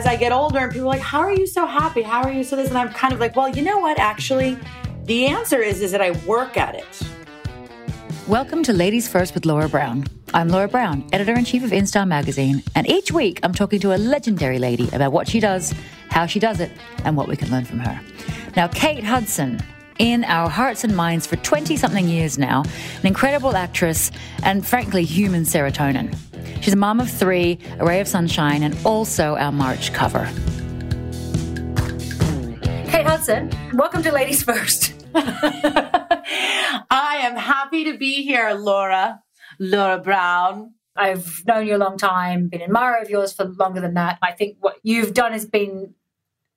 as I get older and people are like, how are you so happy? How are you so this? And I'm kind of like, well, you know what? Actually, the answer is, is that I work at it. Welcome to Ladies First with Laura Brown. I'm Laura Brown, editor in chief of InStyle magazine, and each week I'm talking to a legendary lady about what she does, how she does it, and what we can learn from her. Now, Kate Hudson, in our hearts and minds for 20 something years now, an incredible actress, and frankly, human serotonin. She's a mom of three, a ray of sunshine, and also our March cover. Kate Hudson, welcome to Ladies First. I am happy to be here, Laura. Laura Brown. I've known you a long time, been an admirer of yours for longer than that. I think what you've done has been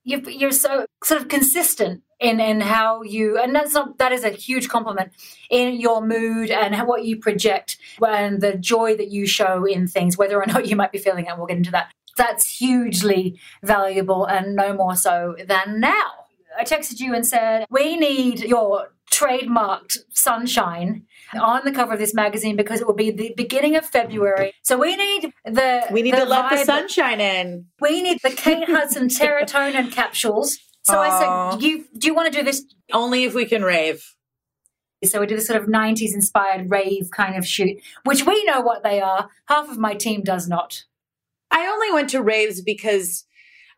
you are so sort of consistent in in how you and that's not that is a huge compliment in your mood and what you project and the joy that you show in things whether or not you might be feeling it we'll get into that. That's hugely valuable and no more so than now i texted you and said we need your trademarked sunshine on the cover of this magazine because it will be the beginning of February. So we need the we need the to let the sunshine in. We need the Kate Hudson serotonin capsules. So Aww. I said, do "You do you want to do this only if we can rave?" So we did this sort of 90s inspired rave kind of shoot, which we know what they are. Half of my team does not. I only went to raves because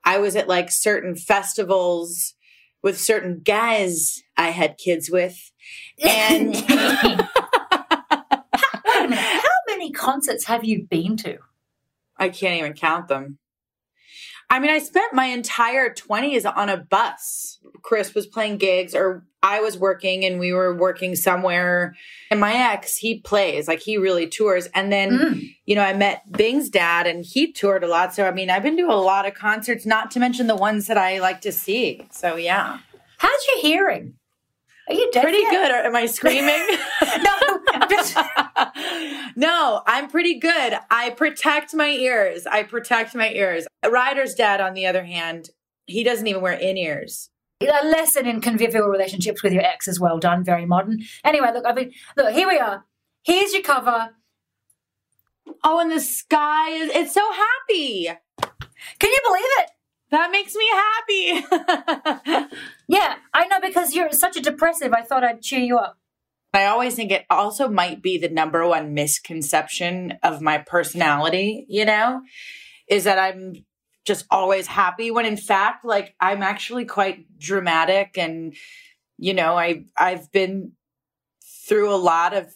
I was at like certain festivals with certain guys I had kids with. And how many concerts have you been to? I can't even count them. I mean, I spent my entire 20s on a bus. Chris was playing gigs, or I was working and we were working somewhere. And my ex, he plays, like he really tours. And then, mm. you know, I met Bing's dad and he toured a lot. So, I mean, I've been to a lot of concerts, not to mention the ones that I like to see. So, yeah. How's your hearing? Are you deaf Pretty yet? good. Am I screaming? no, no, I'm pretty good. I protect my ears. I protect my ears. Ryder's dad, on the other hand, he doesn't even wear in ears. A lesson in convivial relationships with your ex is well done. Very modern. Anyway, look, I mean, look, here we are. Here's your cover. Oh, and the sky is, it's so happy. Can you believe it? That makes me happy. yeah, I know because you're such a depressive. I thought I'd cheer you up. I always think it also might be the number one misconception of my personality, you know, is that I'm just always happy when in fact like I'm actually quite dramatic and you know, I I've been through a lot of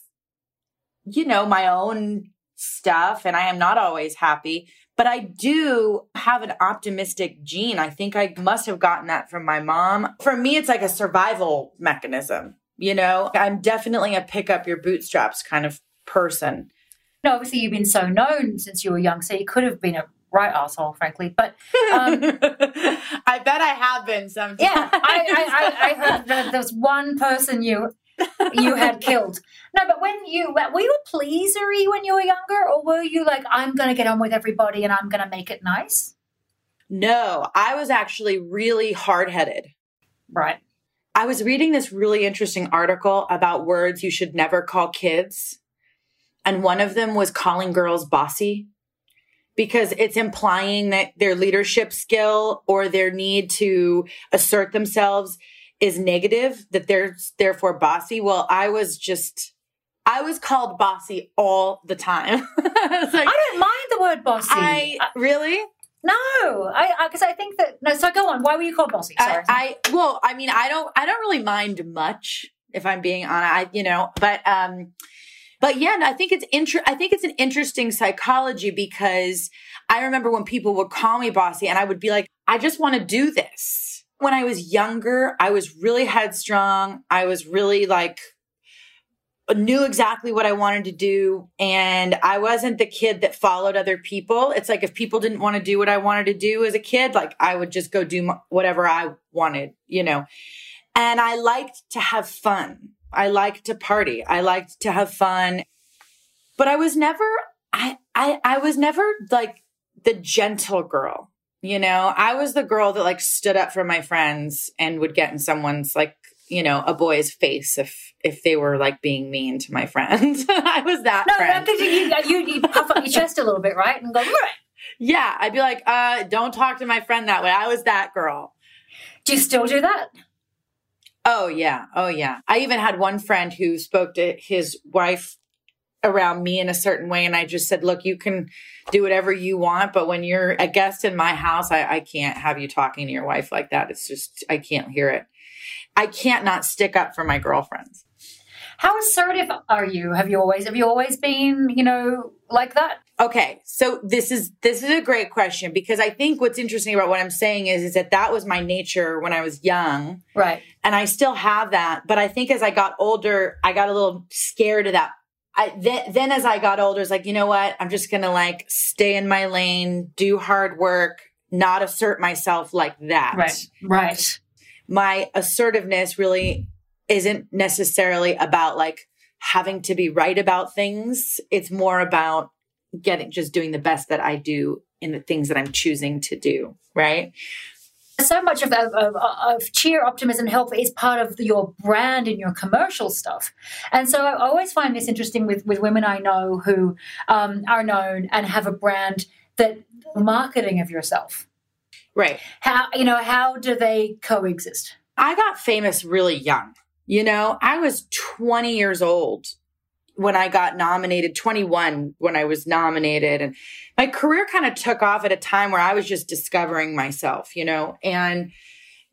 you know, my own stuff and I am not always happy, but I do have an optimistic gene. I think I must have gotten that from my mom. For me, it's like a survival mechanism. You know, I'm definitely a pick up your bootstraps kind of person. No, obviously you've been so known since you were young, so you could have been a right asshole, frankly. But um, I bet I have been sometimes. Yeah, I, I, I, I heard that there's one person you you had killed. No, but when you were you a pleasery when you were younger, or were you like, I'm going to get on with everybody and I'm going to make it nice? No, I was actually really hard headed. Right. I was reading this really interesting article about words you should never call kids. And one of them was calling girls bossy because it's implying that their leadership skill or their need to assert themselves is negative, that they're therefore bossy. Well, I was just, I was called bossy all the time. like, I don't mind the word bossy. I, really? No, I because I, I, think that no. So go on. Why were you called bossy? Sorry. I, I well, I mean, I don't, I don't really mind much if I'm being honest. I, you know, but um, but yeah, I think it's inter- I think it's an interesting psychology because I remember when people would call me bossy, and I would be like, I just want to do this when I was younger, I was really headstrong. I was really like, knew exactly what I wanted to do. And I wasn't the kid that followed other people. It's like if people didn't want to do what I wanted to do as a kid, like I would just go do whatever I wanted, you know. And I liked to have fun. I liked to party. I liked to have fun. But I was never I I I was never like the gentle girl. You know, I was the girl that like stood up for my friends and would get in someone's like, you know, a boy's face if if they were like being mean to my friends. I was that no, friend. No, you, you, you puff up your chest a little bit, right? And go, right. Yeah, I'd be like, uh, don't talk to my friend that way. I was that girl. Do you still do that? Oh, yeah. Oh, yeah. I even had one friend who spoke to his wife around me in a certain way. And I just said, look, you can do whatever you want. But when you're a guest in my house, I, I can't have you talking to your wife like that. It's just, I can't hear it. I can't not stick up for my girlfriends. How assertive are you? Have you always have you always been, you know, like that? Okay, so this is this is a great question because I think what's interesting about what I'm saying is is that that was my nature when I was young, right? And I still have that, but I think as I got older, I got a little scared of that. I then, then as I got older, it's like you know what? I'm just gonna like stay in my lane, do hard work, not assert myself like that. Right, right. My assertiveness really isn't necessarily about like having to be right about things. It's more about getting just doing the best that I do in the things that I'm choosing to do, right? So much of, of, of, cheer, optimism, help is part of your brand and your commercial stuff. And so I always find this interesting with, with women I know who um, are known and have a brand that marketing of yourself. Right. How, you know, how do they coexist? I got famous really young. You know, I was 20 years old when I got nominated, 21 when I was nominated. And my career kind of took off at a time where I was just discovering myself, you know, and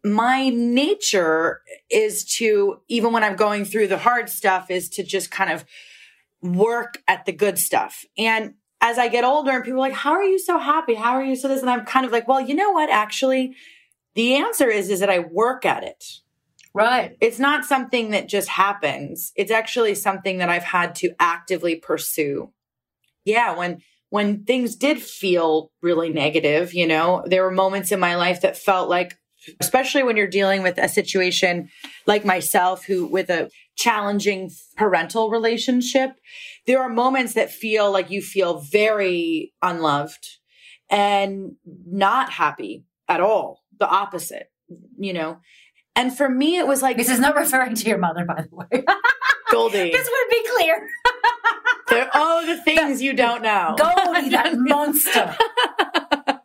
my nature is to, even when I'm going through the hard stuff, is to just kind of work at the good stuff. And as I get older and people are like, how are you so happy? How are you so this? And I'm kind of like, well, you know what? Actually, the answer is, is that I work at it. Right. It's not something that just happens. It's actually something that I've had to actively pursue. Yeah, when when things did feel really negative, you know, there were moments in my life that felt like especially when you're dealing with a situation like myself who with a challenging parental relationship, there are moments that feel like you feel very unloved and not happy at all. The opposite, you know. And for me, it was like this is not referring to your mother, by the way. Goldie. this would be clear. They're, all the things you don't know. Goldie, that monster.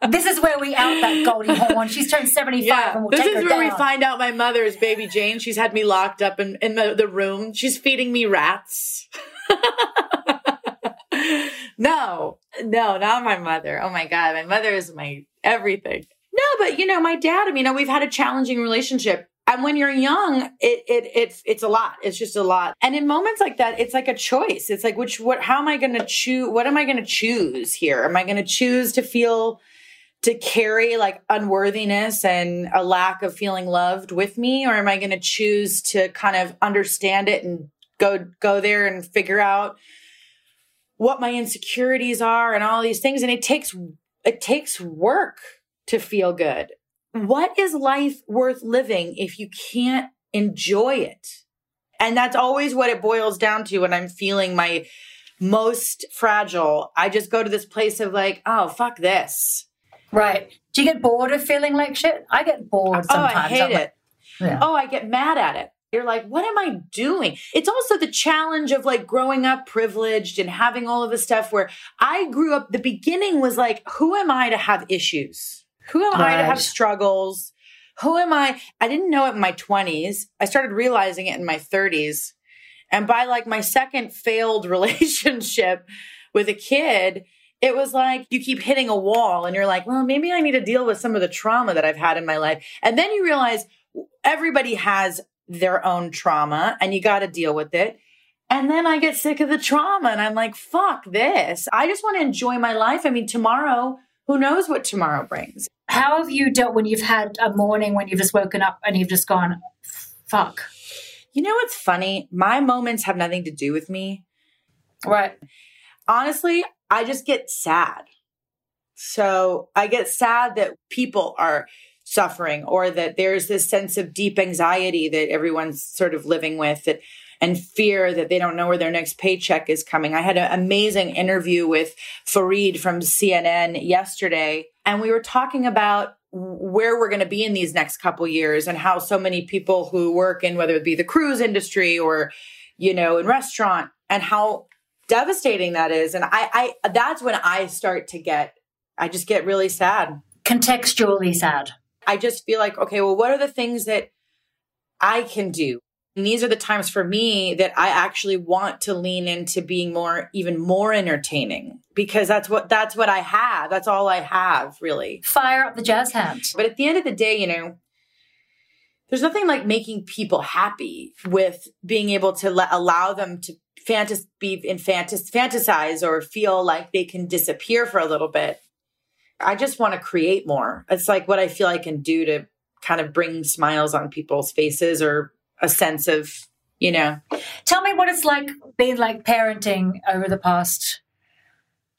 this is where we out that Goldie Hawn. She's turned 75 yeah, and we'll This is where down. we find out my mother is baby Jane. She's had me locked up in, in the, the room. She's feeding me rats. no, no, not my mother. Oh my God. My mother is my everything. No, but you know, my dad, I mean, we've had a challenging relationship and when you're young, it, it, it, it's a lot. It's just a lot. And in moments like that, it's like a choice. It's like, which, what, how am I going to choose? What am I going to choose here? Am I going to choose to feel, to carry like unworthiness and a lack of feeling loved with me? Or am I going to choose to kind of understand it and go, go there and figure out what my insecurities are and all these things? And it takes, it takes work to feel good what is life worth living if you can't enjoy it? And that's always what it boils down to when I'm feeling my most fragile. I just go to this place of like, oh, fuck this. Right. Do you get bored of feeling like shit? I get bored sometimes. Oh, I hate it. yeah. Oh, I get mad at it. You're like, what am I doing? It's also the challenge of like growing up privileged and having all of this stuff where I grew up, the beginning was like, who am I to have issues? Who am right. I to have struggles? Who am I? I didn't know it in my 20s. I started realizing it in my 30s. And by like my second failed relationship with a kid, it was like you keep hitting a wall and you're like, well, maybe I need to deal with some of the trauma that I've had in my life. And then you realize everybody has their own trauma and you got to deal with it. And then I get sick of the trauma and I'm like, fuck this. I just want to enjoy my life. I mean, tomorrow who knows what tomorrow brings? How have you dealt when you've had a morning when you've just woken up and you've just gone, fuck? You know what's funny? My moments have nothing to do with me. Right. Honestly, I just get sad. So I get sad that people are suffering or that there's this sense of deep anxiety that everyone's sort of living with that and fear that they don't know where their next paycheck is coming. I had an amazing interview with Fareed from CNN yesterday, and we were talking about where we're going to be in these next couple years and how so many people who work in whether it be the cruise industry or you know in restaurant and how devastating that is and I, I that's when i start to get I just get really sad. Contextually sad. I just feel like, okay, well, what are the things that I can do? And these are the times for me that I actually want to lean into being more, even more entertaining because that's what, that's what I have. That's all I have really. Fire up the jazz hands. But at the end of the day, you know, there's nothing like making people happy with being able to let, allow them to fantas- be in fantas- fantasize or feel like they can disappear for a little bit. I just want to create more. It's like what I feel I can do to kind of bring smiles on people's faces or a sense of, you know. Tell me what it's like being like parenting over the past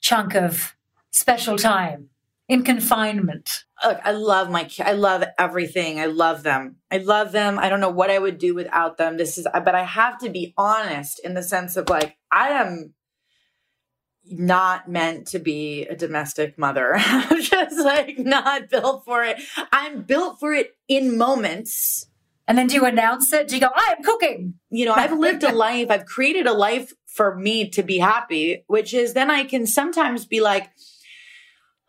chunk of special time in confinement. Look, I love my I love everything. I love them. I love them. I don't know what I would do without them. This is but I have to be honest in the sense of like I am not meant to be a domestic mother. I'm just like not built for it. I'm built for it in moments and then do you announce it? Do you go, I am cooking? You know, I've lived a life, I've created a life for me to be happy, which is then I can sometimes be like,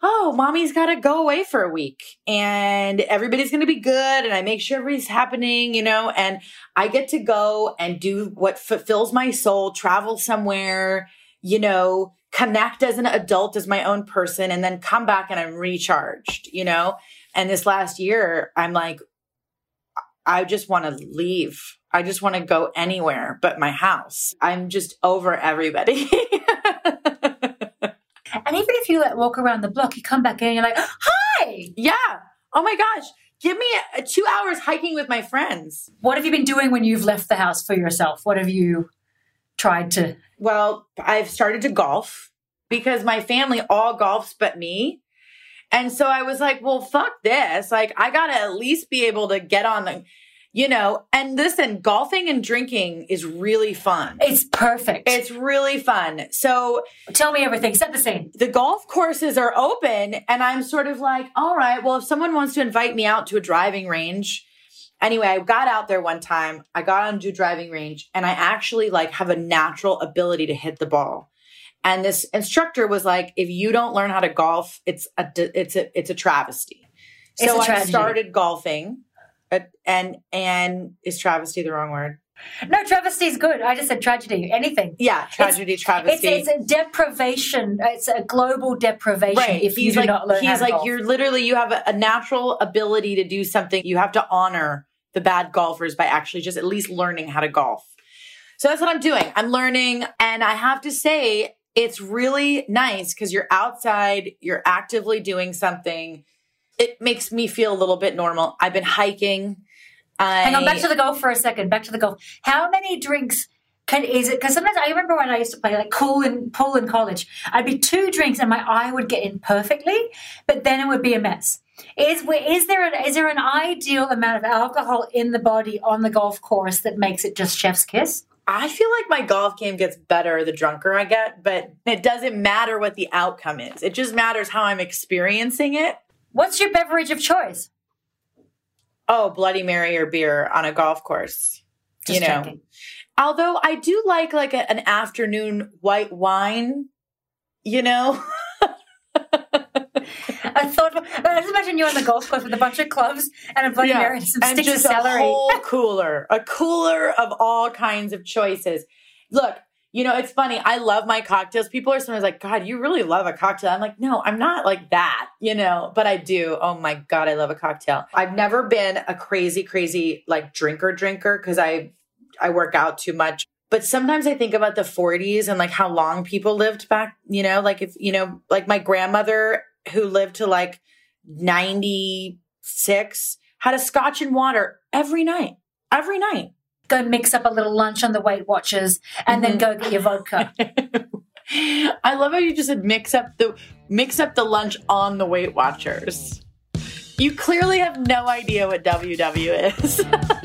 oh, mommy's got to go away for a week and everybody's going to be good. And I make sure everything's happening, you know, and I get to go and do what fulfills my soul, travel somewhere, you know, connect as an adult, as my own person, and then come back and I'm recharged, you know? And this last year, I'm like, I just want to leave. I just want to go anywhere but my house. I'm just over everybody. and even if you like walk around the block, you come back in and you're like, hi. Yeah. Oh my gosh. Give me a, a two hours hiking with my friends. What have you been doing when you've left the house for yourself? What have you tried to? Well, I've started to golf because my family all golfs but me. And so I was like, well, fuck this. Like, I got to at least be able to get on the, you know, and listen, golfing and drinking is really fun. It's perfect. It's really fun. So tell me everything. Set the scene. The golf courses are open, and I'm sort of like, all right, well, if someone wants to invite me out to a driving range, anyway, I got out there one time. I got onto a driving range, and I actually like have a natural ability to hit the ball. And this instructor was like, if you don't learn how to golf, it's a it's a it's a travesty. So I started golfing, uh, and and is travesty the wrong word? No, travesty is good. I just said tragedy. Anything. Yeah, tragedy, it's, travesty. It's, it's, a deprivation. It's a global deprivation right. if he's you like, not learn. He's like golf. you're literally you have a, a natural ability to do something. You have to honor the bad golfers by actually just at least learning how to golf. So that's what I'm doing. I'm learning, and I have to say, it's really nice because you're outside, you're actively doing something. It makes me feel a little bit normal. I've been hiking. I, Hang on, back to the golf for a second. Back to the golf. How many drinks can is it? Because sometimes I remember when I used to play like cool in pool in college, I'd be two drinks and my eye would get in perfectly, but then it would be a mess. Is is there an, is there an ideal amount of alcohol in the body on the golf course that makes it just chef's kiss? I feel like my golf game gets better the drunker I get, but it doesn't matter what the outcome is. It just matters how I'm experiencing it. What's your beverage of choice? Oh, Bloody Mary or beer on a golf course. Just you know. Although I do like like a, an afternoon white wine, you know. I thought, I just imagine you on the golf course with a bunch of clubs and a Bloody yeah. Mary and some and sticks of celery. A whole cooler, a cooler of all kinds of choices. Look, you know, it's funny. I love my cocktails. People are sometimes like, God, you really love a cocktail. I'm like, no, I'm not like that, you know, but I do. Oh my God, I love a cocktail. I've never been a crazy, crazy like drinker drinker because I, I work out too much. But sometimes I think about the 40s and like how long people lived back, you know, like if, you know, like my grandmother who lived to like 96 had a scotch and water every night, every night. Go mix up a little lunch on the Weight Watchers and mm-hmm. then go get your vodka. I love how you just said mix up the mix up the lunch on the Weight Watchers. You clearly have no idea what WW is.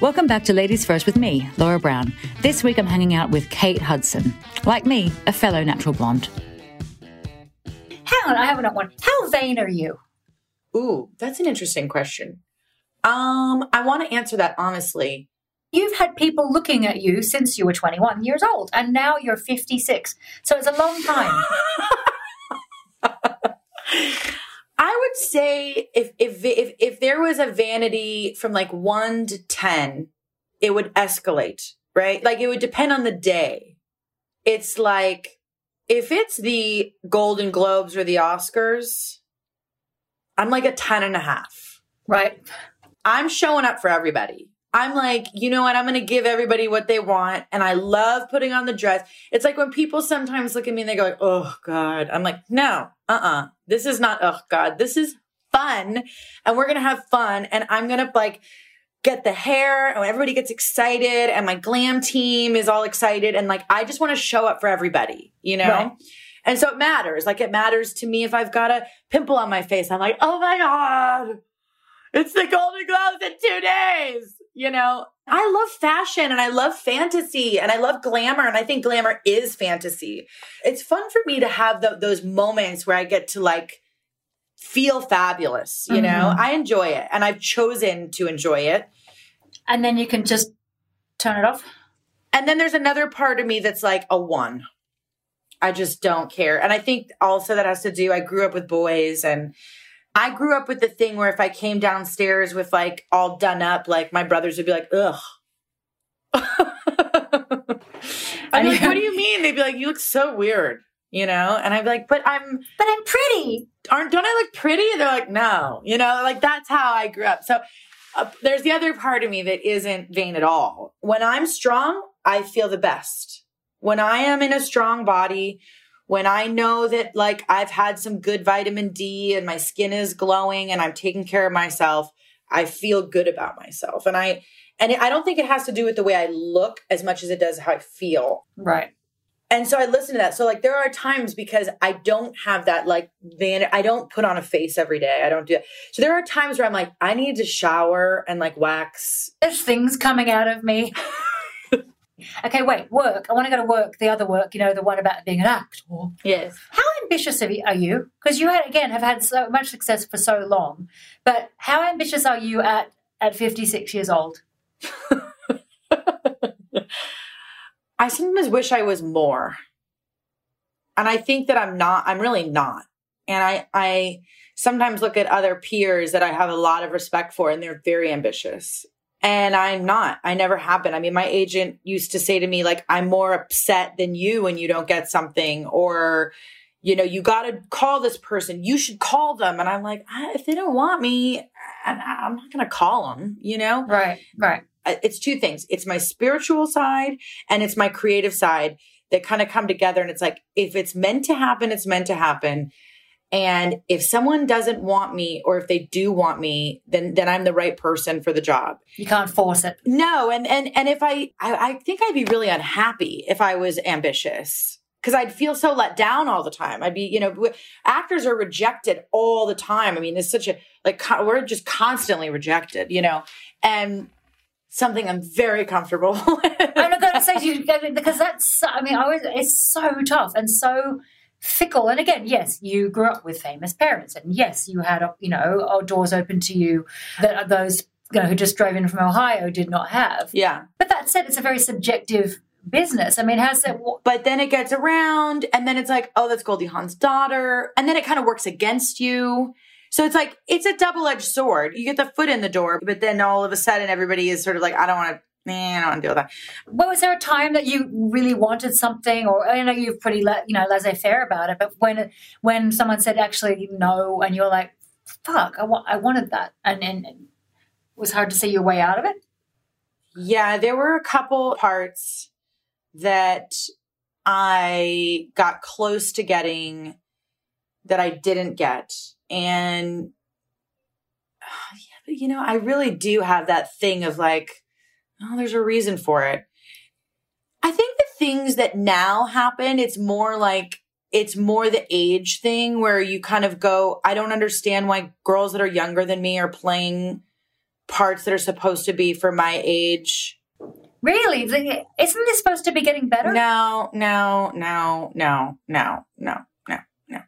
Welcome back to Ladies First with me, Laura Brown. This week I'm hanging out with Kate Hudson, like me, a fellow natural blonde. Hang on, I have another one. How vain are you? Ooh, that's an interesting question. Um, I want to answer that honestly. You've had people looking at you since you were 21 years old, and now you're 56. So it's a long time. I would say if if if if there was a vanity from like 1 to 10, it would escalate, right? Like it would depend on the day. It's like if it's the Golden Globes or the Oscars, I'm like a 10 and a half. right. I'm showing up for everybody. I'm like, you know what? I'm going to give everybody what they want. And I love putting on the dress. It's like when people sometimes look at me and they go like, oh God. I'm like, no, uh-uh. This is not, oh God. This is fun. And we're going to have fun. And I'm going to like get the hair and everybody gets excited and my glam team is all excited. And like, I just want to show up for everybody, you know? Right. And so it matters. Like it matters to me if I've got a pimple on my face. I'm like, oh my God. It's the Golden Globes in two days. You know, I love fashion and I love fantasy and I love glamour. And I think glamour is fantasy. It's fun for me to have tho- those moments where I get to like feel fabulous. You know, Mhm. I enjoy it and I've chosen to enjoy it. And then you can just turn it off. And then there's another part of me that's like a one. I just don't care. And I think also that has to do, I grew up with boys and I grew up with the thing where if I came downstairs with like all done up, like my brothers would be like, ugh. I'd be like, what do you mean? They'd be like, you look so weird, you know? And I'd be like, but I'm, But I'm pretty. aren't, don't I look pretty? And they're like, no, you know, like that's how I grew up. So uh, there's the other part of me that isn't vain at all. When I'm strong, I feel the best. When I am in a strong body, when I know that like I've had some good vitamin D and my skin is glowing and I'm taking care of myself, I feel good about myself. And I, and I don't think it has to do with the way I look as much as it does how I feel. Right. And so I listen to that. So like there are times because I don't have that like van I don't put on a face every day. I don't do it. So there are times where I'm like, I need to shower and like wax. There's things coming out of me. okay, wait, work. I want to go to work, the other work, you know, the one about being an actor. Yes. How ambitious are you? Are you? Because you had, again have had so much success for so long. But how ambitious are you at at 56 years old? I sometimes wish I was more. And I think that I'm not, I'm really not. And I, I sometimes look at other peers that I have a lot of respect for and they're very ambitious. And I'm not. I never have been. I mean, my agent used to say to me, like, I'm more upset than you when you don't get something, or, you know, you got to call this person. You should call them. And I'm like, if they don't want me, I'm not going to call them, you know? Right, right. I- it's two things. It's my spiritual side and it's my creative side that kind of come together. And it's like, if it's meant to happen, it's meant to happen. And if someone doesn't want me or if they do want me, then, then I'm the right person for the job. You can't force it. No. And, and, and if I, I, I think I'd be really unhappy if I was ambitious because I'd feel so let down all the time. I'd be, you know, actors are rejected all the time. I mean, it's such a, like, co- we're just constantly rejected, you know, and something I'm very comfortable with. Oh I'm not going to say to you because that's. I mean, I always it's so tough and so fickle. And again, yes, you grew up with famous parents, and yes, you had you know uh, doors open to you that those you know, who just drove in from Ohio did not have. yeah. But that said, it's a very subjective business. I mean, has it? But then it gets around and then it's like, oh, that's Goldie Hawn's daughter. And then it kind of works against you. So it's like, it's a double edged sword. You get the foot in the door, but then all of a sudden everybody is sort of like, I don't want to eh, I don't want to deal with that. Well, was there a time that you really wanted something, or I know you're pretty, le- you know, laissez-faire about it, but when when someone said actually no, and you're like, "Fuck, I want, I wanted that," and and it was hard to see your way out of it. Yeah, there were a couple parts that I got close to getting that I didn't get. And uh, yeah, but you know, I really do have that thing of like, oh, there's a reason for it. I think the things that now happen, it's more like it's more the age thing where you kind of go, I don't understand why girls that are younger than me are playing parts that are supposed to be for my age. Really, isn't this supposed to be getting better? No, no, no, no, no, no, no, no, no.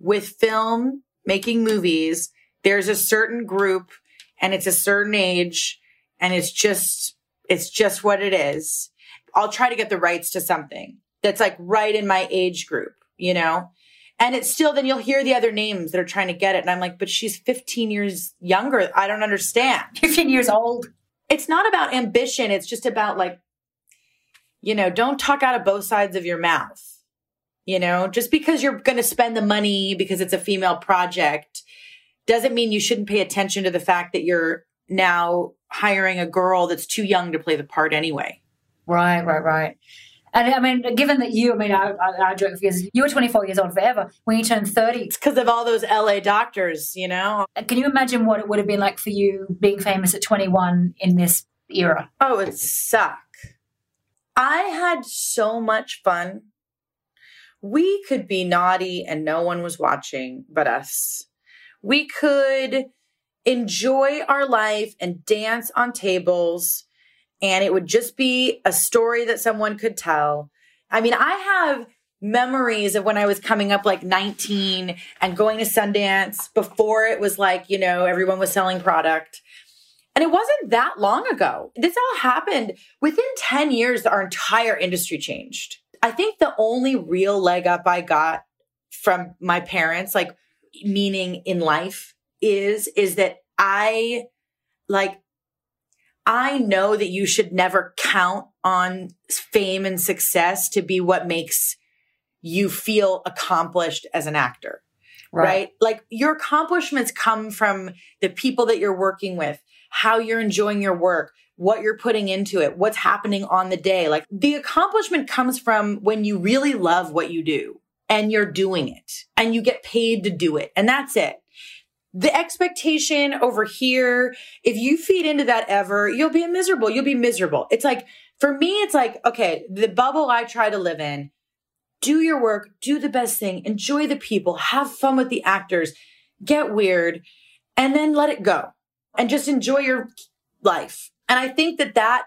With film, making movies, there's a certain group and it's a certain age and it's just it's just what it is. I'll try to get the rights to something that's like right in my age group, you know? And it's still, then you'll hear the other names that are trying to get it. And I'm like, but she's 15 years younger. I don't understand. 15 years old. It's not about ambition. It's just about like, you know, don't talk out of both sides of your mouth. You know, just because you're going to spend the money because it's a female project doesn't mean you shouldn't pay attention to the fact that you're now hiring a girl that's too young to play the part anyway. Right, right, right. And I mean, given that you, I mean, I, I, I joke because you were 24 years old forever. When you turned 30, It's because of all those LA doctors, you know? can you imagine what it would have been like for you being famous at 21 in this era? Oh, it suck. I had so much fun. We could be naughty and no one was watching but us. We could enjoy our life and dance on tables and it would just be a story that someone could tell. I mean, I have memories of when I was coming up like 19 and going to Sundance before it was like, you know, everyone was selling product. And it wasn't that long ago. This all happened within 10 years, our entire industry changed. I think the only real leg up I got from my parents, like meaning in life, is is that I like I know that you should never count on fame and success to be what makes you feel accomplished as an actor. Right. right. Like your accomplishments come from the people that you're working with, how you're enjoying your work, what you're putting into it, what's happening on the day. Like the accomplishment comes from when you really love what you do and you're doing it and you get paid to do it. And that's it the expectation over here, if you feed into that ever, you'll be miserable. You'll be miserable. It's like, for me, it's like, okay, the bubble I try to live in, do your work, do the best thing, enjoy the people, have fun with the actors, get weird, and then let it go and just enjoy your life. And I think that that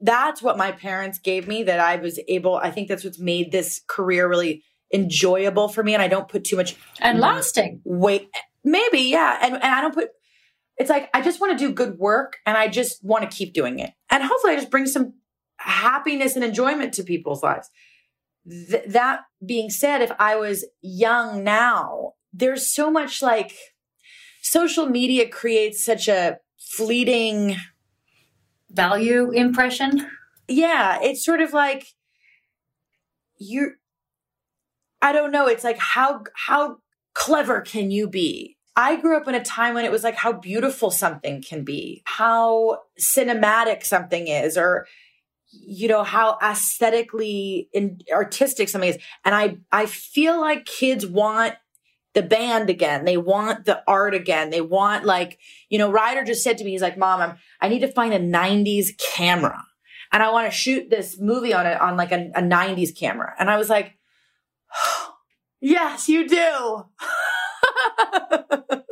that's what my parents gave me that I was able, I think that's what's made this career really enjoyable for me. And I don't put too much and lasting weight Maybe, yeah. And, and I don't put, it's like, I just want to do good work and I just want to keep doing it. And hopefully I just bring some happiness and enjoyment to people's lives. Th- that being said, if I was young now, there's so much like social media creates such a fleeting value impression. Yeah. It's sort of like you're, I don't know. It's like how, how clever can you be? I grew up in a time when it was like how beautiful something can be, how cinematic something is, or you know how aesthetically and artistic something is. And I I feel like kids want the band again. They want the art again. They want like you know. Ryder just said to me, he's like, "Mom, I'm I need to find a '90s camera, and I want to shoot this movie on it on like a, '90s camera." And I was like. Yes, you do.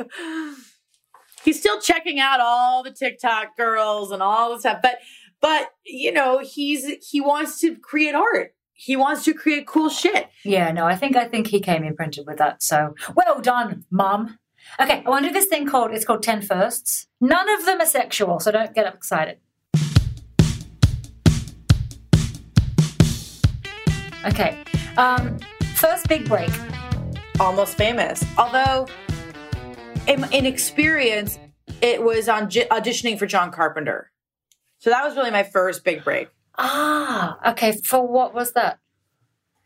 He's still checking out all the TikTok girls and all the stuff, but but you know, he's he wants to create art. He wants to create cool shit. Yeah, no, I think I think he came imprinted with that. So well done, mom. Okay, I want to do this thing called it's called 10 firsts. None of them are sexual, so don't get excited. Okay. Um, first big break. Almost famous. Although, in, in experience, it was on auditioning for John Carpenter. So that was really my first big break. Ah, okay. For what was that?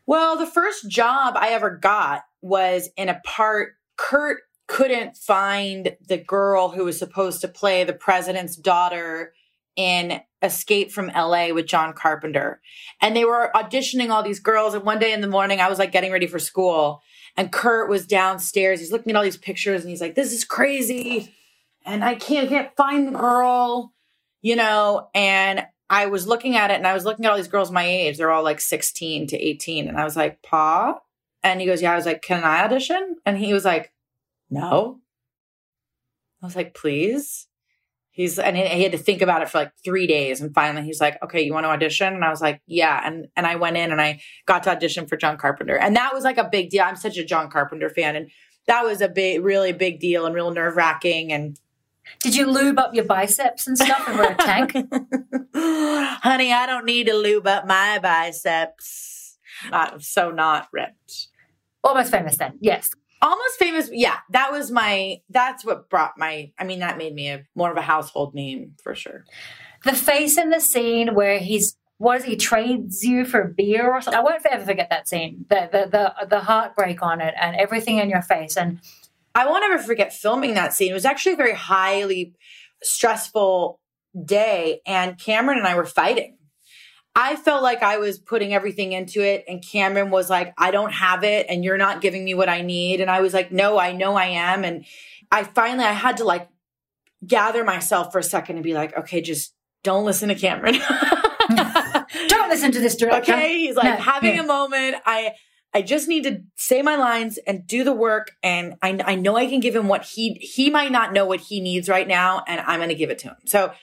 Well, the first job I ever got was in a part Kurt couldn't find the girl who was supposed to play the president's daughter in Escape from LA with John Carpenter. And they were auditioning all these girls. And one day in the morning, I was like getting ready for school. And Kurt was downstairs. He's looking at all these pictures and he's like, this is crazy. And I can't, can't find the girl, you know? And I was looking at it and I was looking at all these girls my age. They're all like 16 to 18. And I was like, Pa? And he goes, Yeah. I was like, Can I audition? And he was like, No. I was like, Please. He's and he had to think about it for like three days, and finally he's like, "Okay, you want to audition?" And I was like, "Yeah." And and I went in and I got to audition for John Carpenter, and that was like a big deal. I'm such a John Carpenter fan, and that was a big, really big deal and real nerve wracking. And Did you lube up your biceps and stuff and wear a tank? honey, I don't need to lube up my biceps. I'm so not ripped. Almost famous then. Yes. Almost famous. Yeah, that was my, that's what brought my, I mean, that made me a more of a household name for sure. The face in the scene where he's what is he trades you for beer or something. I won't ever forget that scene. The the the, the heartbreak on it and everything in your face. And I won't ever forget filming that scene. It was actually a very highly stressful day, and Cameron and I were fighting. I felt like I was putting everything into it, and Cameron was like, I don't have it, and you're not giving me what I need. And I was like, No, I know I am. And I finally I had to like gather myself for a second and be like, okay, just don't listen to Cameron. don't listen to this director. Okay. He's like No, having yeah. a moment. I I just need to say my lines and do the work. And I, I know I can give him what he he might not know what he needs right now, and I'm gonna give it to him. So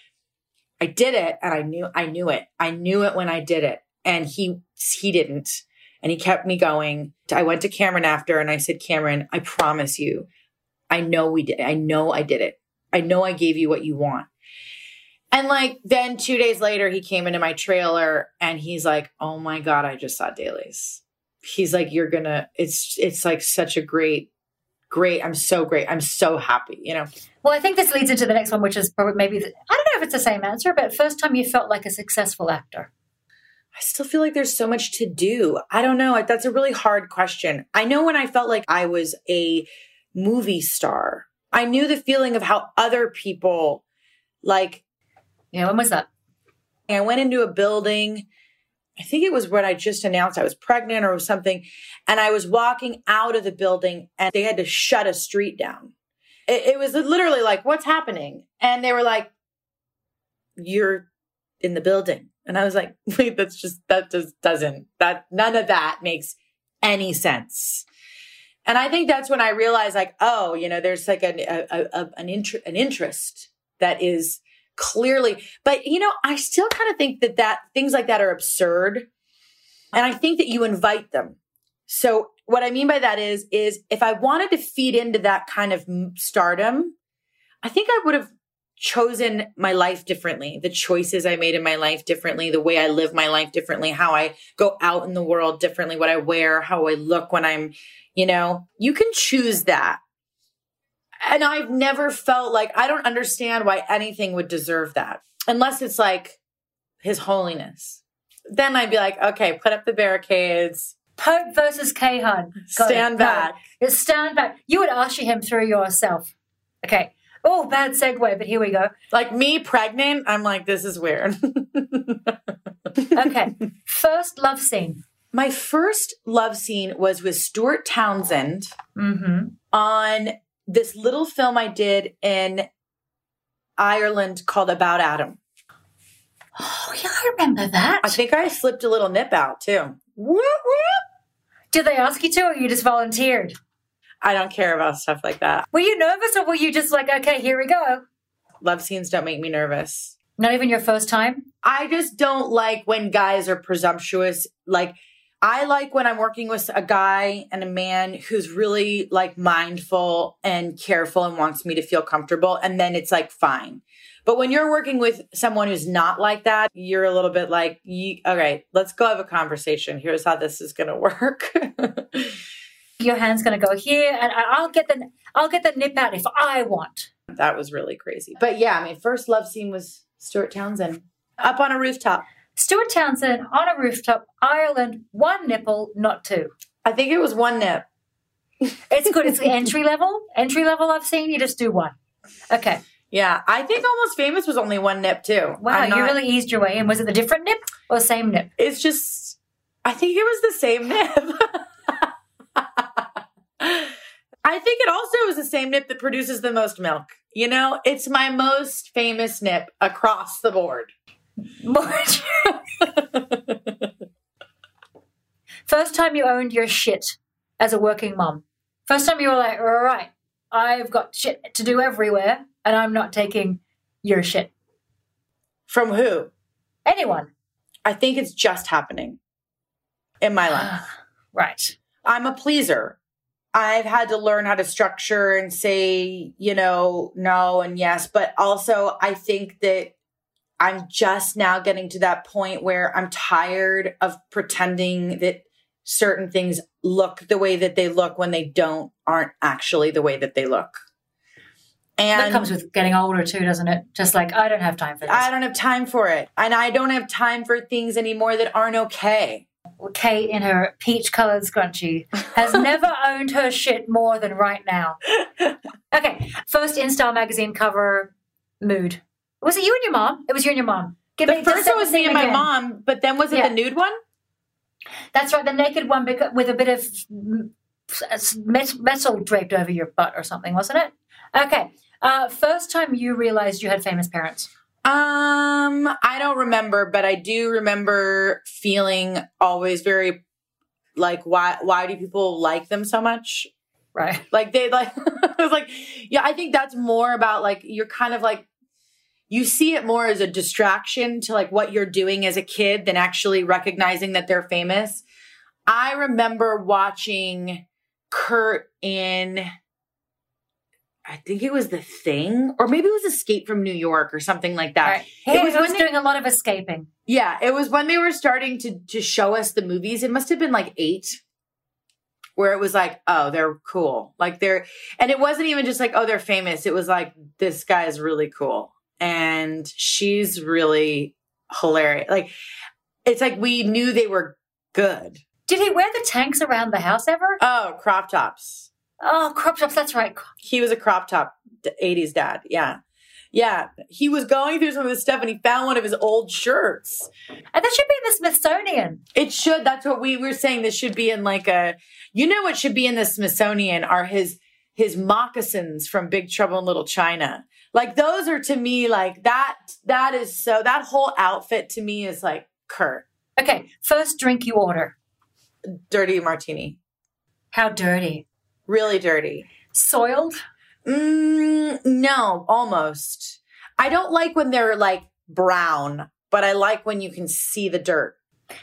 I did it and I knew I knew it. I knew it when I did it. And he he didn't. And he kept me going. I went to Cameron after and I said, Cameron, I promise you, I know we did. I know I did it. I know I gave you what you want. And like then two days later, he came into my trailer and he's like, "Oh my god, I just saw Dailies." He's like, "You're gonna." It's it's like such a great, great. I'm so great. I'm so happy. You know. Well, I think this leads into the next one, which is probably maybe the, I don't know if it's the same answer, but first time you felt like a successful actor. I still feel like there's so much to do. I don't know. That's a really hard question. I know when I felt like I was a movie star, I knew the feeling of how other people like Yeah, when was that? I went into a building. I think it was when I just announced I was pregnant or something. And I was walking out of the building and they had to shut a street down. It, it was literally like, what's happening? And they were like, you're in the building. And I was like, wait, that's just, that just doesn't, that, none of that makes any sense. And I think that's when I realized like, oh, you know, there's like an, a, a, an, an interest that is clearly but you know i still kind of think that that things like that are absurd and i think that you invite them. So what i mean by that is is if i wanted to feed into that kind of stardom i think i would have chosen my life differently the choices i made in my life differently the way i live my life differently how i go out in the world differently what i wear how i look when i'm you know? You can choose that and I've never felt like I don't understand why anything would deserve that unless it's like his holiness. Then I'd be like, okay, put up the barricades, Pope versus K Hud. stand back. It's stand back. You would usher him through yourself. Okay. Oh, bad segue, but here we go. Like me pregnant, I'm like, this is weird. Okay. First love scene. My first love scene was with Stuart Townsend Mm-hmm. on this little film I did in Ireland called About Adam. Oh, yeah, I remember that. I think I slipped a little nip out too. Whoop, whoop. Did they ask you to, or you just volunteered? I don't care about stuff like that. Were you nervous, or were you just like, okay, here we go? Love scenes don't make me nervous. Not even your first time? I just don't like when guys are presumptuous. Like, I like when I'm working with a guy and a man who's really like mindful and careful and wants me to feel comfortable. And then it's like, fine. But when you're working with someone who's not like that, you're a little bit like, "Ye- all right, let's go have a conversation. Here's how this is going to work. Your hand's going to go here, and I- I'll get the I'll get the nip out if I want. that was really crazy. But yeah, my first love scene was Stuart Townsend. Up on a rooftop. Stuart Townsend on a rooftop, Ireland, one nipple, not two. I think it was one nip. It's good. It's the entry level. Entry level I've seen, you just do one. Okay. Yeah, I think Almost Famous was only one nip too. Wow, I'm you really eased your way in. Was it the different nip or same nip? It's just, I think it was the same nip. I think it also is the same nip that produces the most milk. You know, it's my most famous nip across the board. First time you owned your shit as a working mom. First time you were like, all right, I've got shit to do everywhere and I'm not taking your shit. From who? Anyone. I think it's just happening in my life. Right. I'm a pleaser. I've had to learn how to structure and say, you know, no and yes. But also, I think that I'm just now getting to that point where I'm tired of pretending that certain things look the way that they look when they don't, aren't actually the way that they look. And that comes with getting older too, doesn't it? Just like, I don't have time for this. I don't have time for it. And I don't have time for things anymore that aren't okay. Kate in her peach colored scrunchie has never owned her shit more than right now. Okay, first in InStyle magazine cover mood. Was it you and your mom? It was you and your mom. Give The me- first one was me and my again. mom, but then was it Yeah. the nude one? That's right, the naked one with a bit of metal draped over your butt or something, wasn't it? Okay, uh, first time you realized you had famous parents. Um, I don't remember, but I do remember feeling always very like why why do people like them so much? Right. Like they like I was like, yeah, I think that's more about like you're kind of like you see it more as a distraction to like what you're doing as a kid than actually recognizing that they're famous. I remember watching Kurt in I think it was The Thing, or maybe it was Escape from New York or something like that. right. It He was was, they- doing a lot of escaping. Yeah, it was when they were starting to to show us the movies. It must have been like eight, where it was like, oh, they're cool. Like they're, and it wasn't even just like, oh, they're famous. It was like, this guy is really cool, and she's really hilarious. Like, it's like we knew they were good. Did he wear the tanks around the house ever? Oh, crop tops. Oh, crop tops. That's right. He was a crop top 80s dad. Yeah. Yeah. He was going through some of this stuff and he found one of his old shirts. And that should be in the Smithsonian. It should. That's what we were saying. This should be in like a. You know what should be in the Smithsonian are his his moccasins from Big Trouble in Little China. Like those are to me like that. That is so. That whole outfit to me is like Kurt, Okay, first drink you order. dirty martini, How dirty. really dirty. Soiled? Mm, no, almost. I don't like when they're like brown, but I like when you can see the dirt.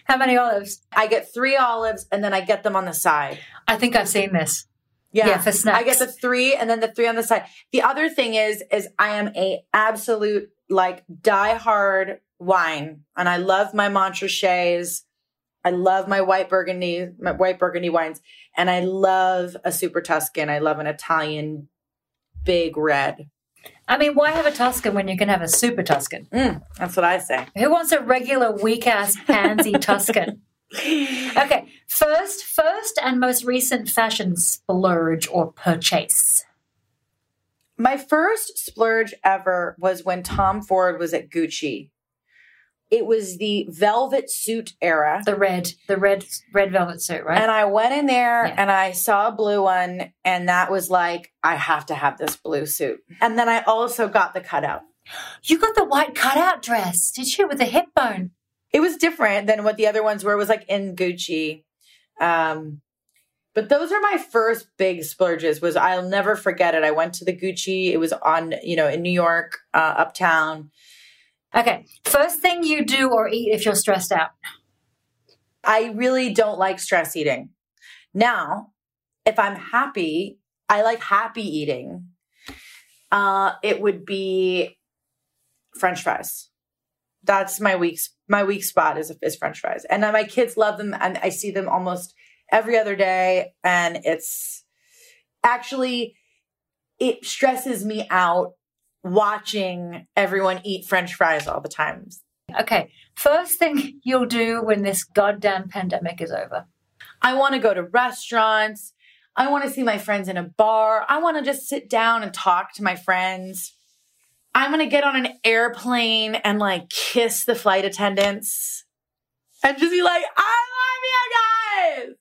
How many olives? I get three olives and then I get them on the side. I think I've seen this. Yeah. Yeah, for snacks. I get the three and then the three on the side. The other thing is, is I am a absolute like diehard wine and I love my Montrachet's. I love my white burgundy, my white burgundy wines, and I love a super Tuscan. I love an Italian big red. I mean, why have a Tuscan when you can have a super Tuscan? Mm, that's what I say. Who wants a regular weak ass pansy Tuscan? Okay, first, first and most recent fashion splurge or purchase. My first splurge ever was when Tom Ford was at Gucci. It was the velvet suit era. The red, the red, red velvet suit, right? And I went in there Yeah. and I saw a blue one, and that was like, I have to have this blue suit. And then I also got the cutout. you got the white cutout dress, did you, with the hip bone? It was different than what the other ones were. It was like in Gucci. Um, but those are my first big splurges. Was I'll never forget it. I went to the Gucci. It was on, you know, in New York, uh, uptown. Okay, first thing you do or eat if you're stressed out. I really don't like stress eating. Now, if I'm happy, I like happy eating. Uh, it would be French fries. That's my weak my weak spot is is French fries, and my kids love them, and I see them almost every other day, and it's actually it stresses me out watching everyone eat French fries all the time. Okay, first thing you'll do when this goddamn pandemic is over. I want to go to restaurants. I want to see my friends in a bar. I want to just sit down and talk to my friends. I'm going to get on an airplane and like kiss the flight attendants and just be like, I love you guys.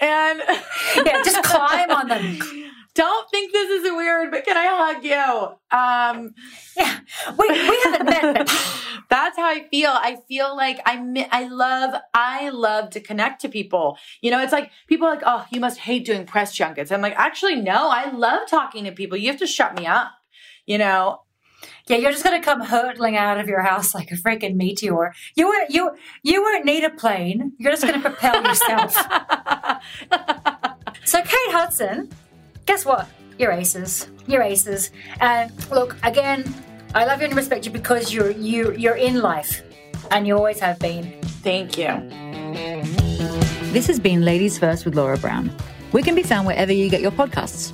And yeah, just climb on them. Don't think this is weird, but can I hug you? Um, yeah, we, we haven't met. that's how I feel. I feel like I I love I love to connect to people. You know, it's like people are like, oh, you must hate doing press junkets. I'm like, actually, no, I love talking to people. You have to shut me up. You know, yeah, you're just gonna come hurtling out of your house like a freaking meteor. You were you you won't need a plane. You're just gonna propel yourself. so Kate Hudson, guess what? You're aces. You're aces. And look, again, I love you and respect you because you're you you're in life, and you always have been. Thank you. This has been Ladies First with Laura Brown. We can be found wherever you get your podcasts.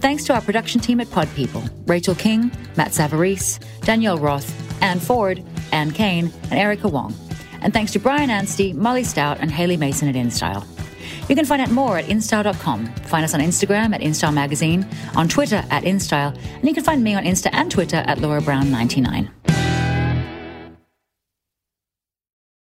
Thanks to our production team at Pod People Rachel King, Matt Savarese, Danielle Roth, Anne Ford, Anne Kane, and Erica Wong. And thanks to Brian Anstey, Molly Stout, and Haley Mason at InStyle. You can find out more at InStyle.com. Find us on Instagram at InStyle Magazine, on Twitter at InStyle, and you can find me on Insta and Twitter at Laura Brown 99